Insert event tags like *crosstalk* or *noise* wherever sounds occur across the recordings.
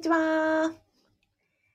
こんにちは。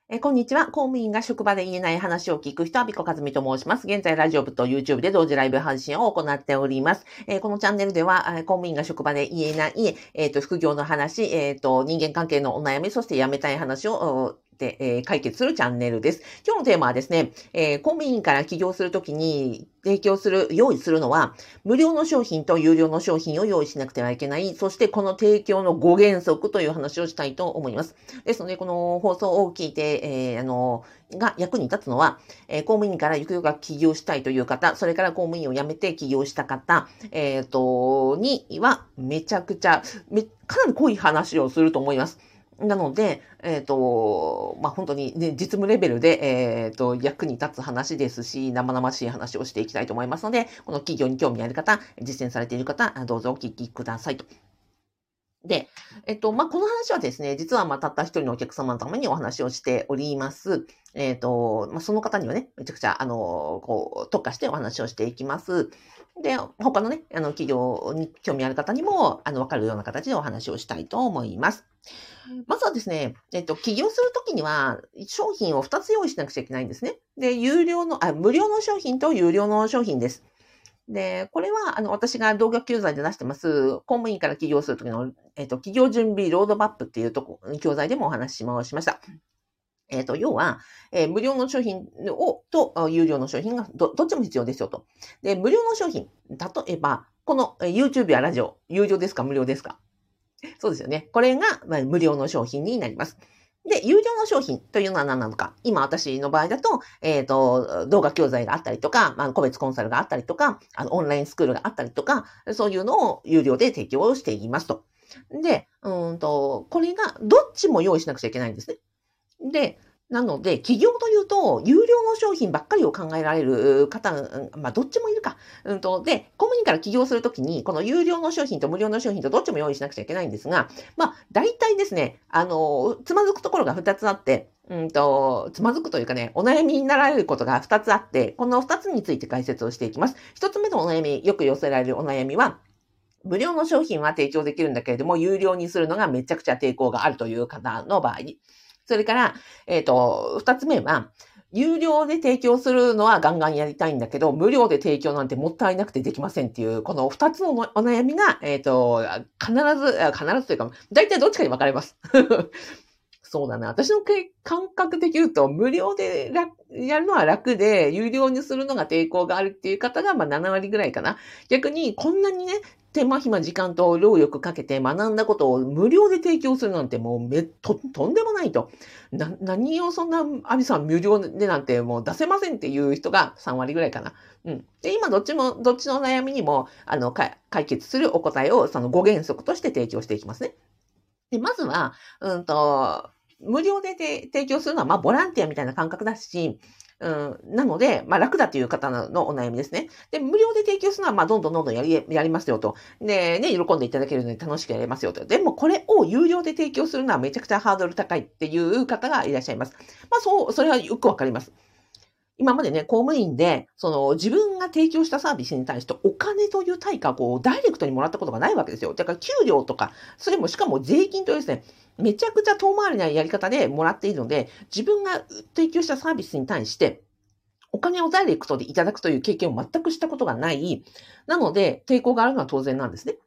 えこんにちは。公務員が職場で言えない話を聞く人は、ビコカズミと申します。現在、ラジオ部と YouTube で同時ライブ配信を行っております。えこのチャンネルでは、公務員が職場で言えない、えっ、ー、と、副業の話、えっ、ー、と、人間関係のお悩み、そして辞めたい話を、で、えー、解決するチャンネルです。今日のテーマはですね、えー、公務員から起業するときに提供する、用意するのは、無料の商品と有料の商品を用意しなくてはいけない。そして、この提供の5原則という話をしたいと思います。ですので、この放送を聞いて、えー、あの、が役に立つのは、え、公務員からゆくゆく起業したいという方、それから公務員を辞めて起業した方、えっ、と、には、めちゃくちゃ、め、かなり濃い話をすると思います。なので、えっ、ー、と、まあ、本当に、ね、実務レベルで、えっ、ー、と、役に立つ話ですし、生々しい話をしていきたいと思いますので、この企業に興味ある方、実践されている方、どうぞお聞きくださいと。で、えっと、まあ、この話はですね、実は、ま、たった一人のお客様のためにお話をしております。えっと、まあ、その方にはね、めちゃくちゃ、あの、こう、特化してお話をしていきます。で、他のね、あの、企業に興味ある方にも、あの、わかるような形でお話をしたいと思います。まずはですね、えっと、起業するときには、商品を2つ用意しなくちゃいけないんですね。で、有料の、あ、無料の商品と有料の商品です。で、これは、あの、私が動画教材で出してます、公務員から起業するときの、えっと、企業準備ロードマップっていうとこ、教材でもお話ししました。えっ、と、要は、えー、無料の商品を、と、有料の商品がど、どっちも必要ですよと。で、無料の商品、例えば、この、えー、YouTube やラジオ、有料ですか無料ですかそうですよね。これが、まあ、無料の商品になります。で、有料の商品というのは何なのか。今私の場合だと、えっ、ー、と、動画教材があったりとか、まあ、個別コンサルがあったりとか、あの、オンラインスクールがあったりとか、そういうのを有料で提供していますと。で、うんと、これがどっちも用意しなくちゃいけないんですね。で、なので、企業というと、有料の商品ばっかりを考えられる方、まあ、どっちもいるか。うんと、で、公務員から起業するときに、この有料の商品と無料の商品とどっちも用意しなくちゃいけないんですが、まあ、大体ですね、あの、つまずくところが2つあって、うんと、つまずくというかね、お悩みになられることが2つあって、この2つについて解説をしていきます。1つ目のお悩み、よく寄せられるお悩みは、無料の商品は提供できるんだけれども、有料にするのがめちゃくちゃ抵抗があるという方の場合、それから、えっ、ー、と、二つ目は、有料で提供するのはガンガンやりたいんだけど、無料で提供なんてもったいなくてできませんっていう、この二つのお悩みが、えっ、ー、と、必ず、必ずというか、大体どっちかに分かれます。*laughs* そうだな。私の感覚で言うと、無料でやるのは楽で、有料にするのが抵抗があるっていう方が、まあ7割ぐらいかな。逆に、こんなにね、手間暇時間と労力かけて学んだことを無料で提供するなんてもうめ、と、とんでもないと。な、何をそんな、アビさん無料でなんてもう出せませんっていう人が3割ぐらいかな。うん。で、今どっちも、どっちの悩みにも、あの、解決するお答えをその5原則として提供していきますね。で、まずは、うんと、無料で提供するのは、まあ、ボランティアみたいな感覚だし、うん、なので、まあ、楽だという方のお悩みですね。で、無料で提供するのは、まあ、どんどんどんどんやり、やりますよと。で、ね、喜んでいただけるので楽しくやれますよと。でも、これを有料で提供するのはめちゃくちゃハードル高いっていう方がいらっしゃいます。まあ、そう、それはよくわかります。今までね、公務員で、その自分が提供したサービスに対してお金という対価をこうダイレクトにもらったことがないわけですよ。だから給料とか、それもしかも税金というですね、めちゃくちゃ遠回りなやり方でもらっているので、自分が提供したサービスに対して、お金をダイレクトでいただくという経験を全くしたことがない。なので、抵抗があるのは当然なんですね。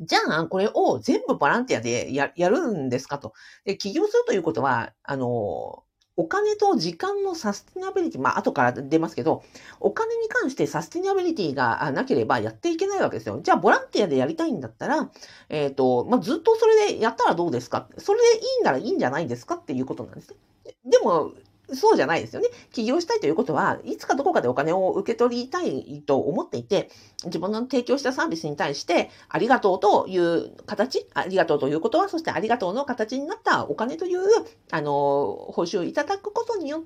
じゃあ、これを全部ボランティアでやるんですかと。で、起業するということは、あの、お金と時間のサスティナビリティ、まあ後から出ますけど、お金に関してサスティナビリティがなければやっていけないわけですよ。じゃあボランティアでやりたいんだったら、えっ、ー、と、まあずっとそれでやったらどうですか？それでいいならいいんじゃないですか？っていうことなんですね。でも、そうじゃないですよね。起業したいということは、いつかどこかでお金を受け取りたいと思っていて、自分の提供したサービスに対して、ありがとうという形、ありがとうということは、そしてありがとうの形になったお金という、あの、報酬をいただくことによっ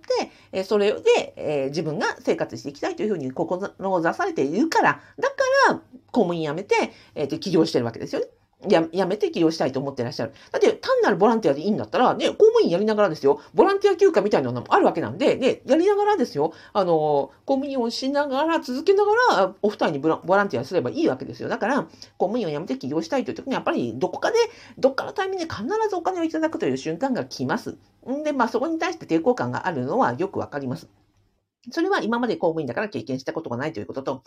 て、それで、え自分が生活していきたいというふうに志されているから、だから、公務員辞めて、え、ー、起業してるわけですよね。ややめて起業したいと思ってらっしゃる。だって単なるボランティアでいいんだったら、ね、公務員やりながらですよ、ボランティア休暇みたいなのもあるわけなんで、ね、やりながらですよ、あの、公務員をしながら、続けながら、お二人にボラボランティアすればいいわけですよ。だから、公務員を辞めて起業したいという時に、やっぱりどこかで、どっかのタイミングで必ずお金をいただくという瞬間が来ます。んで、まあそこに対して抵抗感があるのはよくわかります。それは今まで公務員だから経験したことがないということと、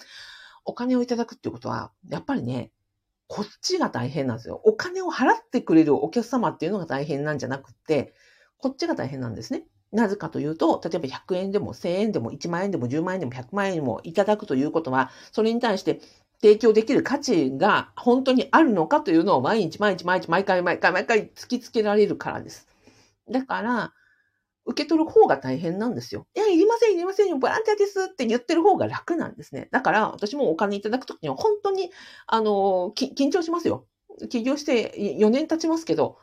お金をいただくっていうことは、やっぱりね、こっちが大変なんですよ。お金を払ってくれるお客様っていうのが大変なんじゃなくて、こっちが大変なんですね。なぜかというと、例えば100円でも1000円でも1万円でも10万円でも100万円でもいただくということは、それに対して提供できる価値が本当にあるのかというのを毎日毎日毎日毎回毎回毎回突きつけられるからです。だから、受け取る方が大変なんですよ。いや、いりません、いりませんよ、ボランティアですって言ってる方が楽なんですね。だから、私もお金いただくときには本当に、あの、緊張しますよ。起業して4年経ちますけど、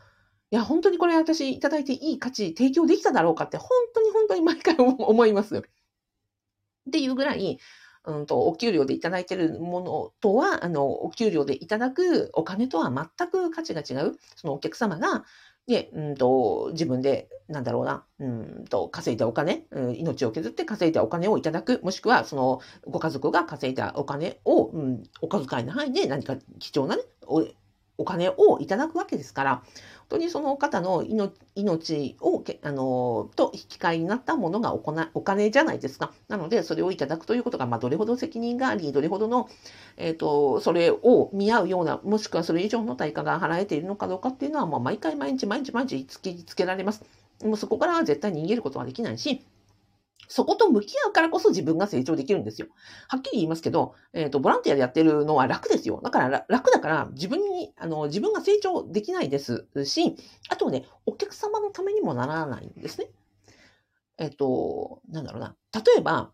いや、本当にこれ私いただいていい価値提供できただろうかって、本当に本当に毎回思います。っていうぐらい、うんと、お給料でいただいているものとは、あの、お給料でいただくお金とは全く価値が違う、そのお客様が、で、うんと、自分で、なんだろうな、うんと、稼いだお金、うん、命を削って稼いだお金をいただく、もしくは、その、ご家族が稼いだお金を、うん、お小遣いの範囲で何か貴重なね、お金をいただくわけですから、本当にその方の命をあのと引き換えになったものがおお金じゃないですか。なので、それをいただくということが、まあ、どれほど責任があり、どれほどの、え、ー、と、それを見合うような、もしくはそれ以上の対価が払えているのかどうかっていうのは、まあ、毎回毎日毎日毎日突きつけられます。もうそこからは絶対逃げることはできないし、そこと向き合うからこそ自分が成長できるんですよ。はっきり言いますけど、えっ、ー、と、ボランティアでやってるのは楽ですよ。だから楽だから自分に、あの、自分が成長できないですし、あとね、お客様のためにもならないんですね。えっ、ー、と、なんだろうな。例えば、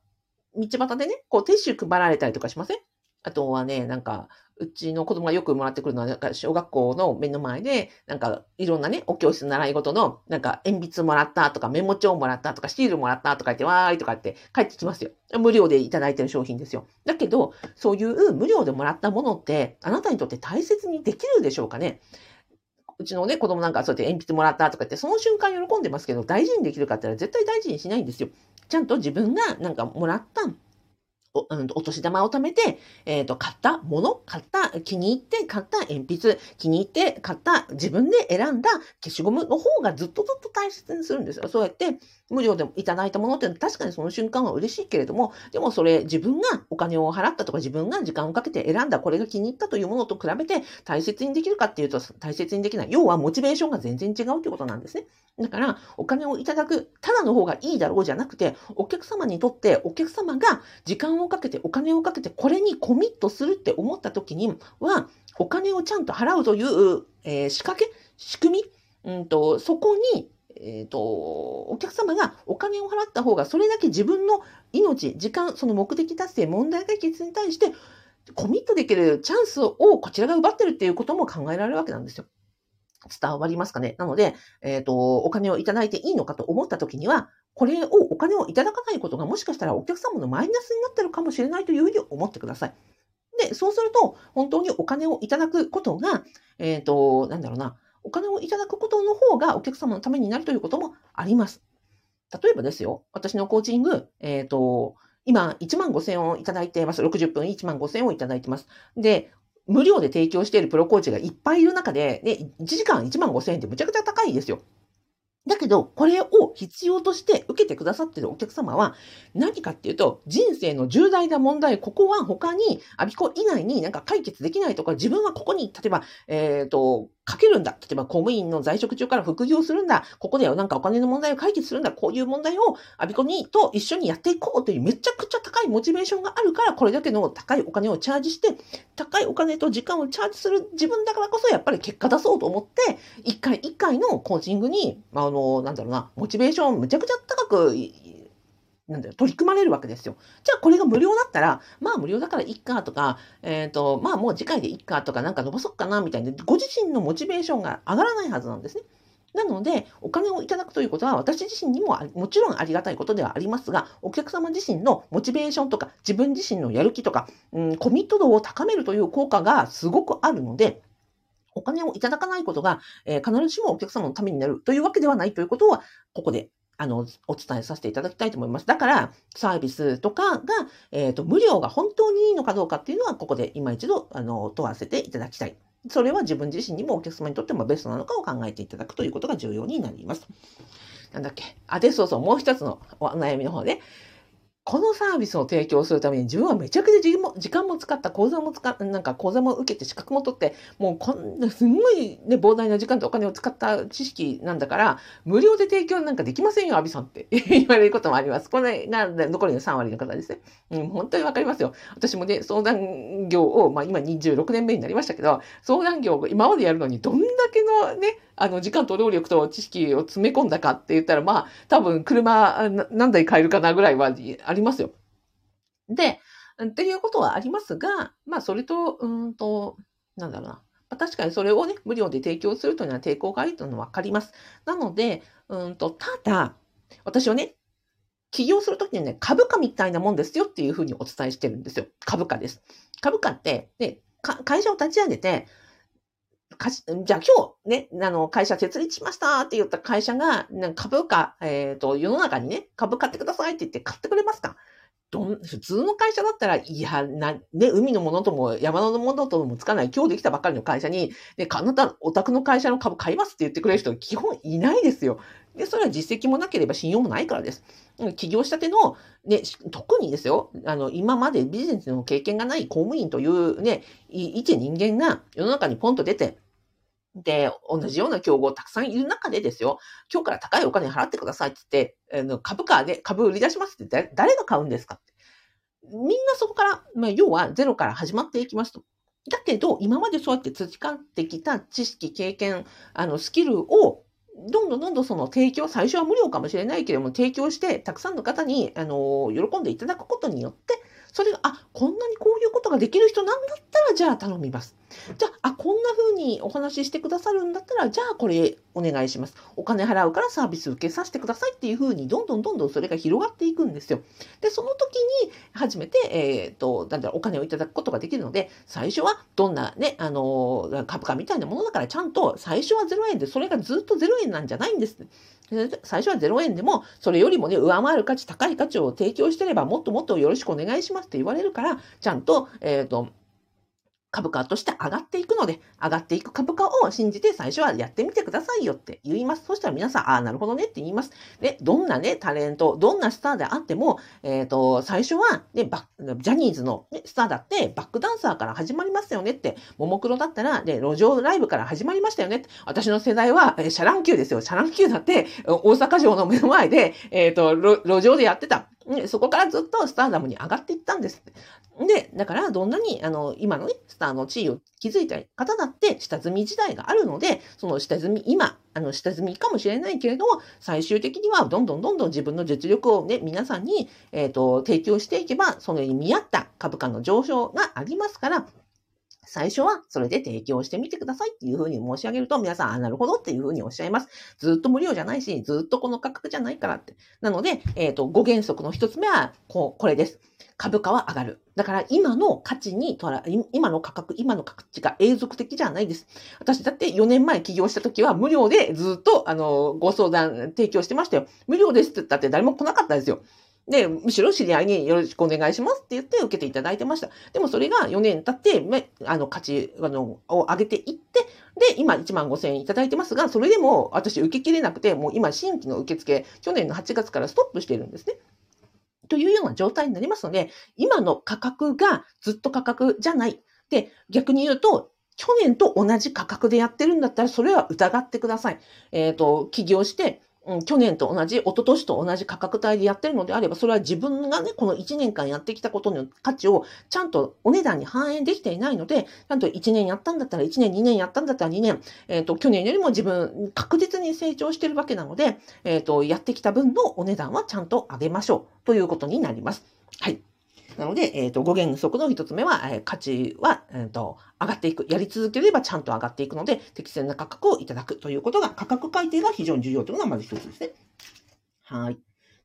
道端でね、こう、ティッシュ配られたりとかしません？あとはね、なんか、うちの子供がよくもらってくるのは、なんか小学校の目の前で、なんかいろんなね、お教室習い事の、なんか鉛筆もらったとか、メモ帳もらったとか、シールもらったとか言って、わーいとか言って帰ってきますよ。無料でいただいてる商品ですよ。だけど、そういう無料でもらったものって、あなたにとって大切にできるでしょうかねうちのね、子供なんかそうやって鉛筆もらったとか言って、その瞬間喜んでますけど、大事にできるかって言ったら絶対大事にしないんですよ。ちゃんと自分がなんかもらったお,、うん、お年玉を貯めて、えっ、ー、と、買ったもの、買った、気に入って買った鉛筆、気に入って買った自分で選んだ消しゴムの方がずっとずっと大切にするんですよ。そうやって無料でもいただいたものっていうのは確かにその瞬間は嬉しいけれども、でもそれ自分がお金を払ったとか自分が時間をかけて選んだこれが気に入ったというものと比べて大切にできるかっていうと大切にできない。要はモチベーションが全然違うということなんですね。だからお金をいただく、ただの方がいいだろうじゃなくて、お客様にとってお客様が時間をかけてお金をかけてこれにコミットするって思った時には、お金をちゃんと払うという、えー、仕掛け？仕組み？うんと、そこにえ、ー、と、お客様がお金を払った方が、それだけ自分の命、時間、その目的達成、問題解決に対して、コミットできるチャンスをこちらが奪ってるっていうことも考えられるわけなんですよ。伝わりますかね？なので、えっ、ー、と、お金をいただいていいのかと思ったときには、これを、お金をいただかないことがもしかしたらお客様のマイナスになってるかもしれないというふうに思ってください。で、そうすると、本当にお金をいただくことが、えっ、ー、と、なんだろうな、お金をいただくことの方がお客様のためになるということもあります。例えばですよ、私のコーチング、えっ、ー、と、今、1万5千円をいただいています。60分1万5千円をいただいています。で、無料で提供しているプロコーチがいっぱいいる中で、ね、1時間1万5千円ってむちゃくちゃ高いですよ。だけど、これを必要として受けてくださってるお客様は、何かっていうと、人生の重大な問題、ここは他に、アビコ以外になんか解決できないとか、自分はここに、例えば、えっ、ー、と、かけるんだ。例えば公務員の在職中から副業するんだ。ここではなんかお金の問題を解決するんだ。こういう問題をアビコにと一緒にやっていこうというめちゃくちゃ高いモチベーションがあるから、これだけの高いお金をチャージして、高いお金と時間をチャージする自分だからこそやっぱり結果出そうと思って、一回一回のコーチングに、あの、なんだろうな、モチベーションむちゃくちゃ高くなんだよ、取り組まれるわけですよ。じゃあこれが無料だったら、まあ無料だからいっかとか、えっ、ー、と、まあもう次回でいっかとかなんか伸ばそっかなみたいな、ご自身のモチベーションが上がらないはずなんですね。なので、お金をいただくということは、私自身にももちろんありがたいことではありますが、お客様自身のモチベーションとか、自分自身のやる気とか、うん、コミット度を高めるという効果がすごくあるので、お金をいただかないことが、えー、必ずしもお客様のためになるというわけではないということは、ここであの、お伝えさせていただきたいと思います。だから、サービスとかが、えっ、ー、と、無料が本当にいいのかどうかっていうのは、ここで今一度、あの、問わせていただきたい。それは自分自身にもお客様にとってもベストなのかを考えていただくということが重要になります。なんだっけ？あ、で、そうそう、もう一つのお悩みの方で、このサービスを提供するために自分はめちゃくちゃ時間も使った、講座も使った、なんか講座も受けて資格も取って、もうこんなすんごいね、膨大な時間とお金を使った知識なんだから、無料で提供なんかできませんよ、アビさんって *laughs* 言われることもあります。これが残りの3割の方ですね。うん、本当にわかりますよ。私もね、相談業を、まあ今26年目になりましたけど、相談業を今までやるのにどんだけのね、あの、時間と労力と知識を詰め込んだかって言ったら、まあ、多分車何台買えるかなぐらいはありますよ。で、っていうことはありますが、まあ、それと、うんと、なんだろうな。確かにそれをね、無料で提供するというのは抵抗があるというのはわかります。なので、うんと、ただ、私はね、起業するときにね、株価みたいなもんですよっていうふうにお伝えしてるんですよ。株価です。株価って、ね、会社を立ち上げて、か、じゃあ今日ね、あの、会社設立しましたって言った会社が、株価、えっ、ー、と、世の中にね、株買ってくださいって言って買ってくれますか？どん、普通の会社だったら、いや、な、ね、海のものとも山のものともつかない、今日できたばっかりの会社に、ね、あなた、お宅の会社の株買いますって言ってくれる人、基本いないですよ。で、それは実績もなければ信用もないからです。起業したての、ね、特にですよ、あの、今までビジネスの経験がない公務員というね、一人間が世の中にポンと出て、で、同じような競合たくさんいる中でですよ、今日から高いお金払ってくださいって言って、あの株価で、株売り出しますって誰が買うんですかって。みんなそこから、まあ、要はゼロから始まっていきますと。だけど、今までそうやって培ってきた知識、経験、あの、スキルを、どんどんどんどんその提供、最初は無料かもしれないけれども、提供して、たくさんの方に、あの、喜んでいただくことによって、それが、あ、こんなにこういうことができる人なんだったら、じゃあ頼みます。じゃあ、あ、こんな風にお話ししてくださるんだったら、じゃあこれお願いします。お金払うからサービス受けさせてくださいっていう風に、どんどんどんどんそれが広がっていくんですよ。で、その時に初めて、えっ、ー、と、なんだろう、お金をいただくことができるので、最初はどんなね、あの、株価みたいなものだから、ちゃんと最初は0円で、それがずっと0円なんじゃないんです。最初は0円でも、それよりもね、上回る価値、高い価値を提供してれば、もっともっとよろしくお願いしますって言われるから、ちゃんと、えっ、ー、と、株価として上がっていくので、上がっていく株価を信じて最初はやってみてくださいよって言います。そしたら皆さん、ああ、なるほどねって言います。で、どんなね、タレント、どんなスターであっても、えっ、ー、と、最初は、ね、ジャニーズの、ね、スターだってバックダンサーから始まりますよねって、ももクロだったら、ね、路上ライブから始まりましたよねって、私の世代は、えー、シャラン級ですよ。シャラン級だって、大阪城の目の前で、えっ、ー、と、路上でやってた。で、そこからずっとスターダムに上がっていったんです。で、だから、どんなに、あの、今のね、スターの地位を築いた方だって、下積み時代があるので、その下積み、今、あの、下積みかもしれないけれども、最終的には、どんどんどんどん自分の実力をね、皆さんに、えっ、ー、と、提供していけば、それに見合った株価の上昇がありますから、最初はそれで提供してみてくださいっていうふうに申し上げると、皆さん、あ、なるほどっていうふうにおっしゃいます。ずっと無料じゃないし、ずっとこの価格じゃないからって。なので、えっ、ー、と、5原則の一つ目は、こう、これです。株価は上がる。だから今の価値にとら、今の価格、今の価値が永続的じゃないです。私だって4年前起業した時は無料でずっと、あの、ご相談提供してましたよ。無料ですって言ったって誰も来なかったですよ。で、むしろ知り合いによろしくお願いしますって言って受けていただいてました。でもそれが4年経って、あの、価値あのを上げていって、で、今1万5千円いただいてますが、それでも私受けきれなくて、もう今新規の受付、去年の8月からストップしてるんですね。というような状態になりますので、今の価格がずっと価格じゃない。で、逆に言うと、去年と同じ価格でやってるんだったら、それは疑ってください。えっ、ー、と、起業して、うん、去年と同じ、一昨年と同じ価格帯でやってるのであれば、それは自分がね、この1年間やってきたことの価値をちゃんとお値段に反映できていないので、ちゃんと1年やったんだったら1年、2年やったんだったら2年、えっ、ー、と、去年よりも自分確実に成長してるわけなので、えっ、ー、と、やってきた分のお値段はちゃんと上げましょうということになります。はい。なので、えっ、ー、と、5原則の一つ目は、えー、価値は、えっ、ー、と、上がっていく。やり続ければちゃんと上がっていくので、適正な価格をいただくということが、価格改定が非常に重要というのがまず一つですね。はい。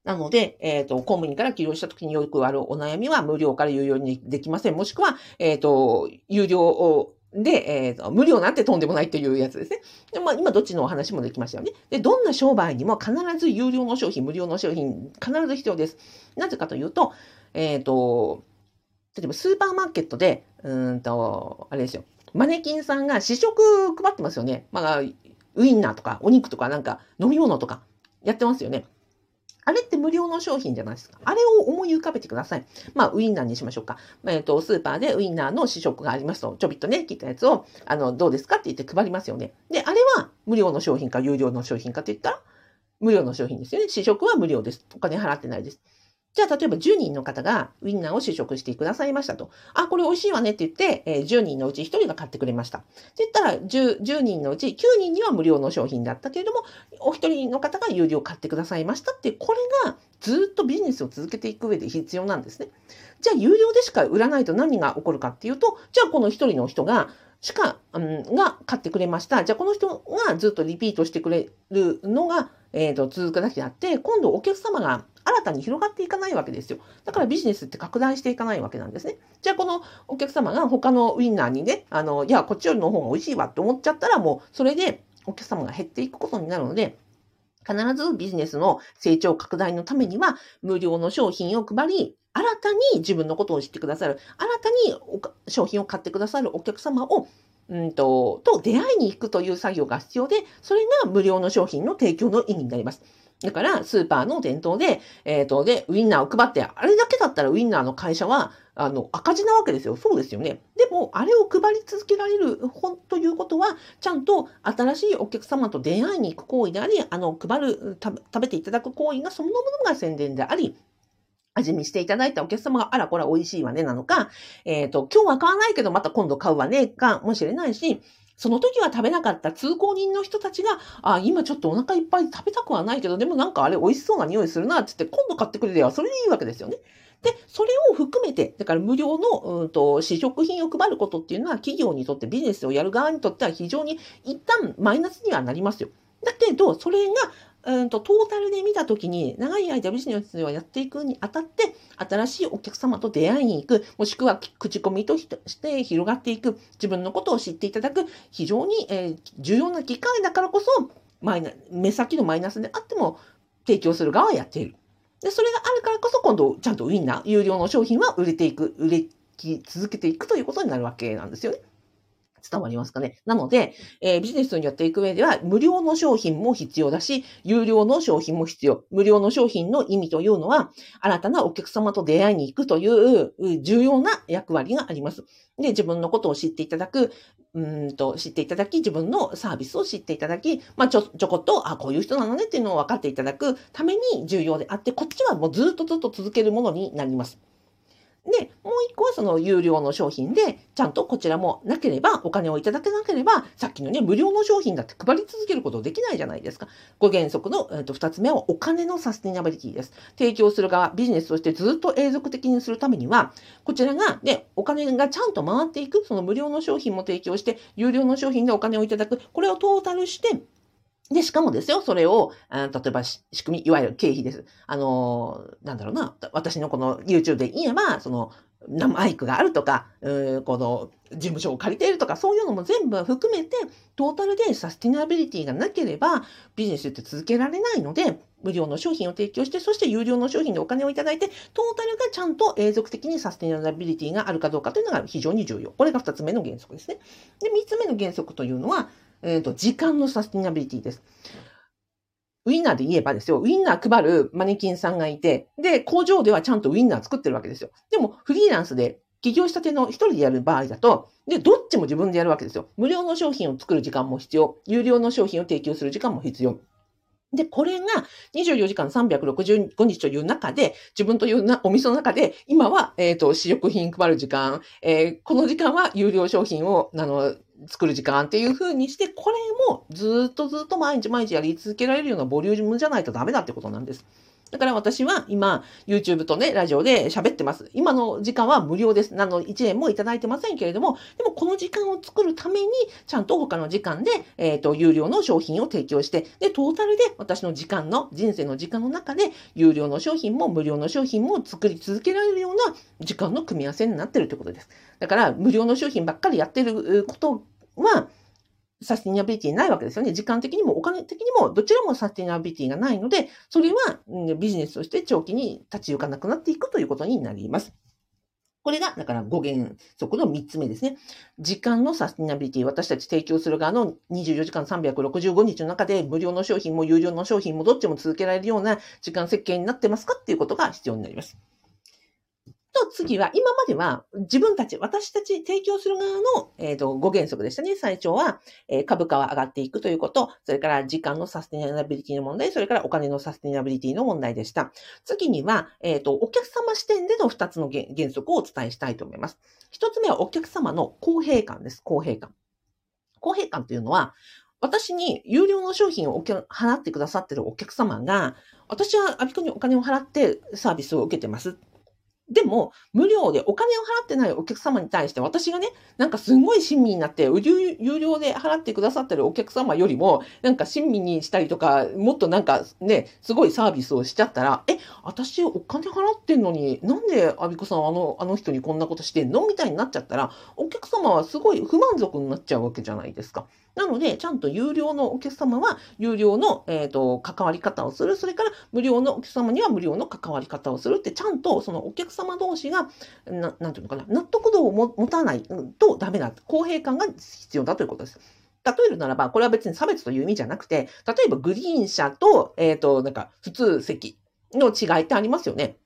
なので、えっ、ー、と、公務員から起業した時によくあるお悩みは、無料から有料にできません。もしくは、えっ、ー、と、有料をで、え、ー、と、無料なんてとんでもないっていうやつですね。で、まあ、今どっちのお話もできましたよね。で、どんな商売にも必ず有料の商品、無料の商品、必ず必要です。なぜかというと、えっ、ー、と、例えばスーパーマーケットで、うんと、あれですよ。マネキンさんが試食配ってますよね。まあ、ウインナーとかお肉とかなんか飲み物とかやってますよね。あれって無料の商品じゃないですか。あれを思い浮かべてください。まあ、ウインナーにしましょうか。えっ、ー、と、スーパーでウインナーの試食がありますと、ちょびっとね、切ったやつを、あの、どうですかって言って配りますよね。で、あれは無料の商品か有料の商品かって言ったら、無料の商品ですよね。試食は無料です。お金払ってないです。じゃあ、例えば10人の方がウインナーを試食してくださいましたと。あ、これ美味しいわねって言って、えー、10人のうち1人が買ってくれました。って言ったら10、10人のうち9人には無料の商品だったけれども、お一人の方が有料買ってくださいましたって、これがずっとビジネスを続けていく上で必要なんですね。じゃあ、有料でしか売らないと何が起こるかっていうと、じゃあこの1人の人が、しか、うん、が買ってくれました。じゃあこの人がずっとリピートしてくれるのが、えーと、続くだけであって、今度お客様が新たに広がっていかないわけですよ。だからビジネスって拡大していかないわけなんですね。じゃあこのお客様が他のウインナーにね、あの、いや、こっちよりの方が美味しいわって思っちゃったらもうそれでお客様が減っていくことになるので、必ずビジネスの成長拡大のためには無料の商品を配り、新たに自分のことを知ってくださる、新たに商品を買ってくださるお客様をうんと、と出会いに行くという作業が必要で、それが無料の商品の提供の意味になります。だから、スーパーの店頭で、えっ、ー、と、で、ウインナーを配って、あれだけだったらウインナーの会社は、あの、赤字なわけですよ。そうですよね。でも、あれを配り続けられるほんということは、ちゃんと新しいお客様と出会いに行く行為であり、あの、配る、食べていただく行為がそのものが宣伝であり、味見していただいたお客様が、あら、これは美味しいわね、なのか、えっ、ー、と、今日は買わないけど、また今度買うわね、かもしれないし、その時は食べなかった通行人の人たちが、あ、今ちょっとお腹いっぱい食べたくはないけど、でもなんかあれ美味しそうな匂いするな、って言って、今度買ってくれればそれでいいわけですよね。で、それを含めて、だから無料の、うんと、試食品を配ることっていうのは企業にとってビジネスをやる側にとっては非常に一旦マイナスにはなりますよ。だけど、それがうんと、トータルで見たときに、長い間ビジネスをやっていくにあたって、新しいお客様と出会いに行く、もしくは口コミとして広がっていく、自分のことを知っていただく、非常に、え、重要な機会だからこそ、マイナ目先のマイナスであっても、提供する側はやっている。で、それがあるからこそ、今度、ちゃんとウィンナー、有料の商品は売れていく、売れ続けていくということになるわけなんですよね。伝わりますかね。なので、えー、ビジネスにやっていく上では、無料の商品も必要だし、有料の商品も必要。無料の商品の意味というのは、新たなお客様と出会いに行くという重要な役割があります。で、自分のことを知っていただく、うんと、知っていただき、自分のサービスを知っていただき、まあ、ちょ、ちょこっと、あ、こういう人なのねっていうのを分かっていただくために重要であって、こっちはもうずっとずっと続けるものになります。で、もう一個はその有料の商品で、ちゃんとこちらもなければ、お金をいただけなければ、さっきのね、無料の商品だって配り続けることできないじゃないですか。ご原則の、えー、と2つ目はお金のサスティナビリティです。提供する側、ビジネスとしてずっと永続的にするためには、こちらが、ね、お金がちゃんと回っていく、その無料の商品も提供して、有料の商品でお金をいただく、これをトータルして、で、しかもですよ、それを、あ例えば仕組み、いわゆる経費です。あの、なんだろうな、私のこの YouTube で言えば、その、マイクがあるとか、この事務所を借りているとか、そういうのも全部含めて、トータルでサスティナビリティがなければ、ビジネスって続けられないので、無料の商品を提供して、そして有料の商品でお金をいただいて、トータルがちゃんと永続的にサスティナビリティがあるかどうかというのが非常に重要。これが2つ目の原則ですね。で、3つ目の原則というのは、えーと、時間のサスティナビリティです。ウィンナーで言えばですよ、ウィンナー配るマネキンさんがいて、で、工場ではちゃんとウィンナー作ってるわけですよ。でも、フリーランスで起業したての一人でやる場合だと、で、どっちも自分でやるわけですよ。無料の商品を作る時間も必要。有料の商品を提供する時間も必要。で、これが24時間365日という中で、自分というなお店の中で、今は、えっ、ー、と、試食品配る時間、えー、この時間は有料商品を、あの、作る時間っていう風にして、これもずっとずっと毎日毎日やり続けられるようなボリュームじゃないとダメだってことなんです。だから私は今、YouTube とね、ラジオで喋ってます。今の時間は無料です。なの、1円もいただいてませんけれども、でもこの時間を作るために、ちゃんと他の時間で、えっ、ー、と、有料の商品を提供して、で、トータルで私の時間の、人生の時間の中で、有料の商品も無料の商品も作り続けられるような時間の組み合わせになってるってことです。だから、無料の商品ばっかりやってることは、サスティナビリティないわけですよね。時間的にもお金的にもどちらもサスティナビリティがないので、それはビジネスとして長期に立ち行かなくなっていくということになります。これが、だから5原則の3つ目ですね。時間のサスティナビリティ、私たち提供する側の24時間365日の中で無料の商品も有料の商品もどっちも続けられるような時間設計になってますかっていうことが必要になります。と次は、今までは自分たち、私たち提供する側の、えーと、5原則でしたね。最初は、えー、株価は上がっていくということ、それから時間のサスティナビリティの問題、それからお金のサスティナビリティの問題でした。次には、えっ、ー、と、お客様視点での2つの原則をお伝えしたいと思います。1つ目はお客様の公平感です。公平感。公平感というのは、私に有料の商品を払ってくださっているお客様が、私はアビコにお金を払ってサービスを受けてます。でも、無料でお金を払ってないお客様に対して私がね、なんかすごい親身になって、有料で払ってくださってるお客様よりも、なんか親身にしたりとか、もっとなんかね、すごいサービスをしちゃったら、え、私お金払ってんのに、なんでアビコさんあの、あの人にこんなことしてんの？みたいになっちゃったら、お客様はすごい不満足になっちゃうわけじゃないですか。なので、ちゃんと有料のお客様は、有料の、えっ、ー、と、関わり方をする。それから、無料のお客様には無料の関わり方をするって、ちゃんと、そのお客様同士が、ななんていうのかな、納得度を持たないとダメだ。公平感が必要だということです。例えるならば、これは別に差別という意味じゃなくて、例えばグリーン車と、えっ、ー、と、なんか、普通席の違いってありますよね。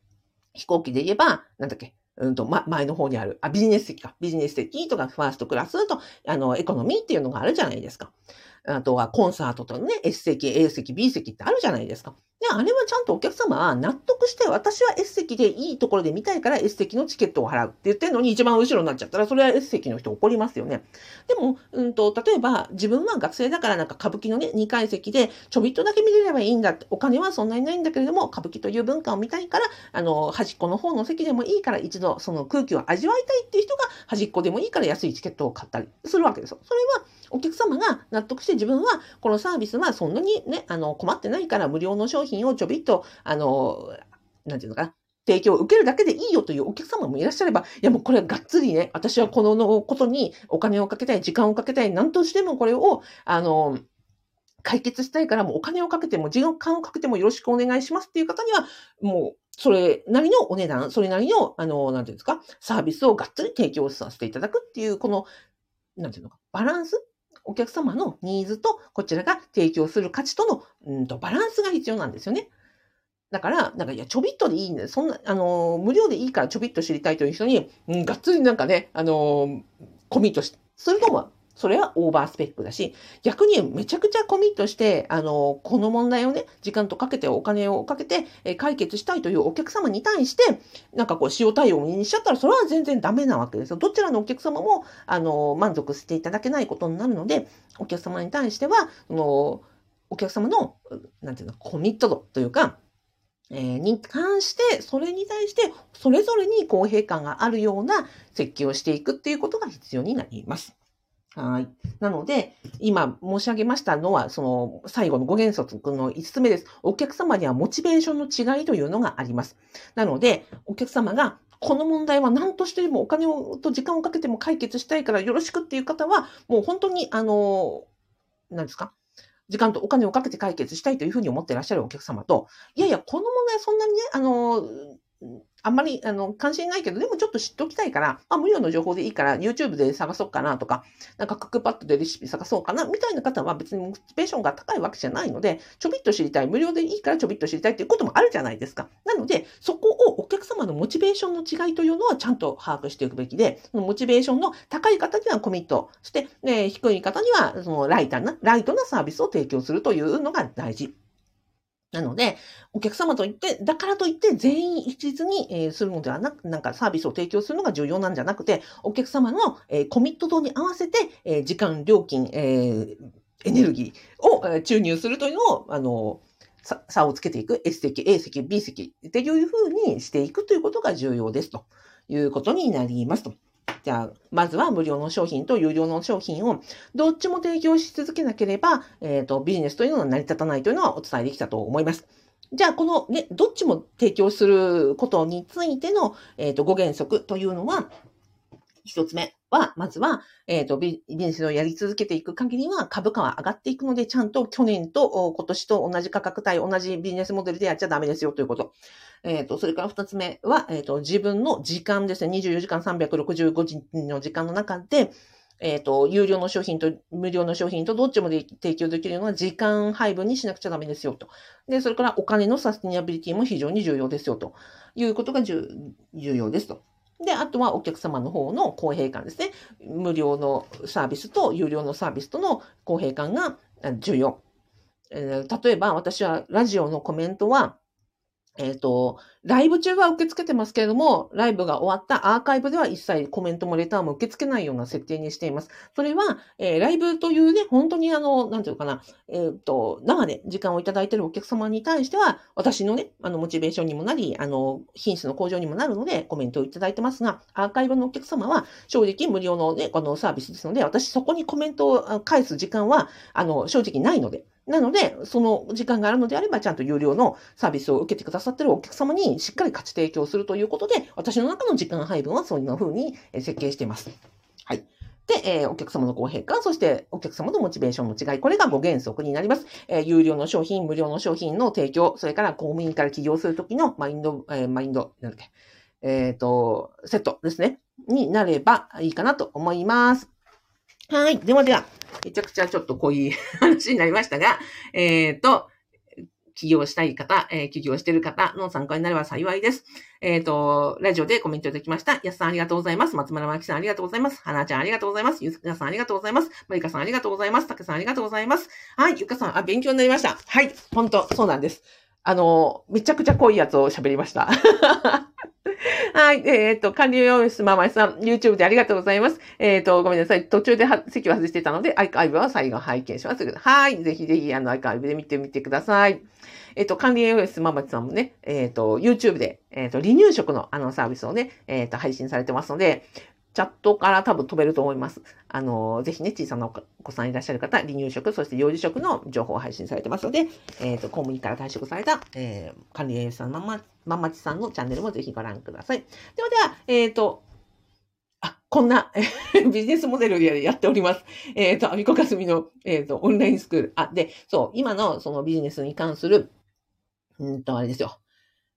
飛行機で言えば、なんだっけ、うんと、ま、前の方にある、あ、ビジネス席か。ビジネス席とか、ファーストクラスと、あの、エコノミーっていうのがあるじゃないですか。あとはコンサートとね、S 席、A 席、B 席ってあるじゃないですか。で、あれはちゃんとお客様は納得して、私は S 席でいいところで見たいから S 席のチケットを払うって言ってるのに一番後ろになっちゃったら、それは S 席の人怒りますよね。でも、うんと、例えば自分は学生だからなんか歌舞伎のね、2階席でちょびっとだけ見れればいいんだって、お金はそんなにないんだけれども、歌舞伎という文化を見たいから、あの、端っこの方の席でもいいから一度その空気を味わいたいっていう人が端っこでもいいから安いチケットを買ったりするわけですよ。それはお客様が納得して自分はこのサービスはそんなにね、あの、困ってないから無料の商品をちょびっと、あの、なんていうのかな、提供を受けるだけでいいよというお客様もいらっしゃれば、いやもうこれはがっつりね、私はこのことにお金をかけたい、時間をかけたい、何としてもこれを、あの、解決したいからもうお金をかけても、時間をかけてもよろしくお願いしますっていう方には、もう、それなりのお値段、それなりの、あの、なんていうんですか、サービスをがっつり提供させていただくっていう、この、なんていうのか、バランスお客様のニーズとこちらが提供する価値との、うんとバランスが必要なんですよね。だから、なんか、いや、ちょびっとでいいんでそんな、あの、無料でいいからちょびっと知りたいという人に、うん、がっつりなんかね、あの、コミットし、それともそれはオーバースペックだし、逆にめちゃくちゃコミットして、あの、この問題をね、時間とかけてお金をかけて、え解決したいというお客様に対して、なんかこう、使用対応にしちゃったら、それは全然ダメなわけですよ。どちらのお客様も、あの、満足していただけないことになるので、お客様に対しては、その、お客様の、なんていうの、コミット度というか、えー、に関して、それに対して、それぞれに公平感があるような設計をしていくっていうことが必要になります。はい。なので、今申し上げましたのは、その最後の5原則の5つ目です。お客様にはモチベーションの違いというのがあります。なので、お客様がこの問題は何としてもお金をと時間をかけても解決したいからよろしくっていう方は、もう本当に、あの、何ですか？時間とお金をかけて解決したいというふうに思っていらっしゃるお客様と、いやいや、この問題そんなにね、あの、あんまり、あの、関心ないけど、でもちょっと知っておきたいから、あ、無料の情報でいいから、YouTube で探そうかなとか、なんかクックパッドでレシピ探そうかな、みたいな方は別にモチベーションが高いわけじゃないので、ちょびっと知りたい、無料でいいからちょびっと知りたいっていうこともあるじゃないですか。なので、そこをお客様のモチベーションの違いというのはちゃんと把握していくべきで、そのモチベーションの高い方にはコミットして、ね、低い方にはそのライターな、ライトなサービスを提供するというのが大事。なので、お客様といって、だからといって全員一律に、え、するのではなく、なんかサービスを提供するのが重要なんじゃなくて、お客様の、え、コミット度に合わせて、え、時間、料金、えエネルギーを、え注入するというのを、あの、差をつけていく S 席、A 席、B 席っていう風にしていくということが重要ですということになりますと。じゃあ、まずは無料の商品と有料の商品をどっちも提供し続けなければ、えっ、ー、と、ビジネスというのは成り立たないというのはお伝えできたと思います。じゃあ、このね、どっちも提供することについての、えっ、ー、と、5原則というのは、一つ目は、まずは、えっ、ー、と、ビジネスをやり続けていく限りは株価は上がっていくので、ちゃんと去年と今年と同じ価格帯、同じビジネスモデルでやっちゃダメですよということ。えっ、ー、と、それから二つ目は、えっ、ー、と、自分の時間ですね。24時間365時の時間の中で、えっ、と、有料の商品と無料の商品とどっちもで提供できるのは時間配分にしなくちゃダメですよと。で、それからお金のサスティナビリティも非常に重要ですよということが重要ですと。で、あとはお客様の方の公平感ですね。無料のサービスと有料のサービスとの公平感が重要。えー、例えば私はラジオのコメントは、えっ、ー、と、ライブ中は受け付けてますけれども、ライブが終わったアーカイブでは一切コメントもレターも受け付けないような設定にしています。それは、えー、ライブというね、本当にあの、なんていうかな、えっ、ー、と、生で時間をいただいているお客様に対しては、私のね、あの、モチベーションにもなり、あの、品質の向上にもなるので、コメントをいただいてますが、アーカイブのお客様は、正直無料のね、このサービスですので、私そこにコメントを返す時間は、あの、正直ないので、なので、その時間があるのであれば、ちゃんと有料のサービスを受けてくださっているお客様にしっかり価値提供するということで、私の中の時間配分はそんな風に設計しています。はい。で、えー、お客様の公平感、そしてお客様のモチベーションの違い、これが5原則になります。えー、有料の商品、無料の商品の提供、それから公務員から起業するときのマインド、えー、マインド、なんだっけ、えっ、ー、と、セットですね。になればいいかなと思います。はい。ではでは、めちゃくちゃちょっと濃い *laughs* 話になりましたが、えっ、ー、と、起業したい方、えー、起業してる方の参考になれば幸いです。えっ、ー、と、ラジオでコメントいただきました。やすさんありがとうございます。松村真紀さんありがとうございます。はなちゃんありがとうございます。ゆずかさんありがとうございます。まりかさんありがとうございます。たけさんありがとうございます。はい、ゆかさん、あ、勉強になりました。はい、本当そうなんです。あの、めちゃくちゃ濃いやつを喋りました。*laughs* はい。えっ、と、管理用室ママさん、YouTube でありがとうございます。えっ、と、ごめんなさい。途中で席を外してたので、アイカイブは最後拝見します。はい。ぜひぜひ、あの、アイカイブで見てみてください。えっ、と、管理栄養士ママさんもね、えっ、と、YouTube で、えっ、と、離乳食のあのサービスをね、えっ、と、配信されてますので、チャットから多分飛べると思います。あの、ぜひね、小さなお子さんいらっしゃる方、離乳食、そして幼児食の情報を配信されてますので、えっ、ー、と、公務員から退職された、えー、管理栄養士さん、まま、まんまちさんのチャンネルもぜひご覧ください。ではでは、えっ、ー、と、あ、こんな *laughs* ビジネスモデルでやっております。えっ、と、アミコカスミの、えっ、と、オンラインスクール。あ、で、そう、今のそのビジネスに関する、うんと、あれですよ。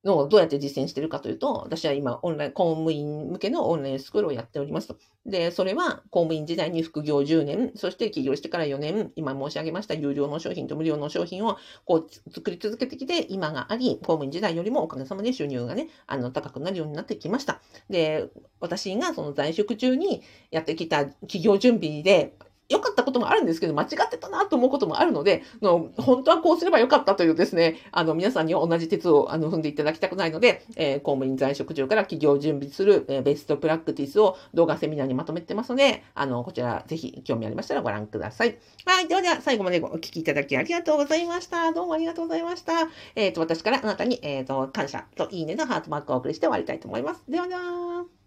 のをどうやって実践しているかというと、私は今、オンライン、公務員向けのオンラインスクールをやっておりますと。で、それは公務員時代に副業10年、そして起業してから4年、今申し上げました有料の商品と無料の商品をこう作り続けてきて、今があり、公務員時代よりもおかげさまで収入がね、あの、高くなるようになってきました。で、私がその在職中にやってきた起業準備で、良かったこともあるんですけど、間違ってたなと思うこともあるので、の本当はこうすればよかったというですね、あの、皆さんには同じ鉄をあの踏んでいただきたくないので、えー、公務員在職中から企業準備する、えー、ベストプラクティスを動画セミナーにまとめてますので、あの、こちらぜひ興味ありましたらご覧ください。はい。ではでは、最後までお聞きいただきありがとうございました。どうもありがとうございました。えっ、ー、と、私からあなたに、えっ、と、感謝といいねのハートマークをお送りして終わりたいと思います。ではでは。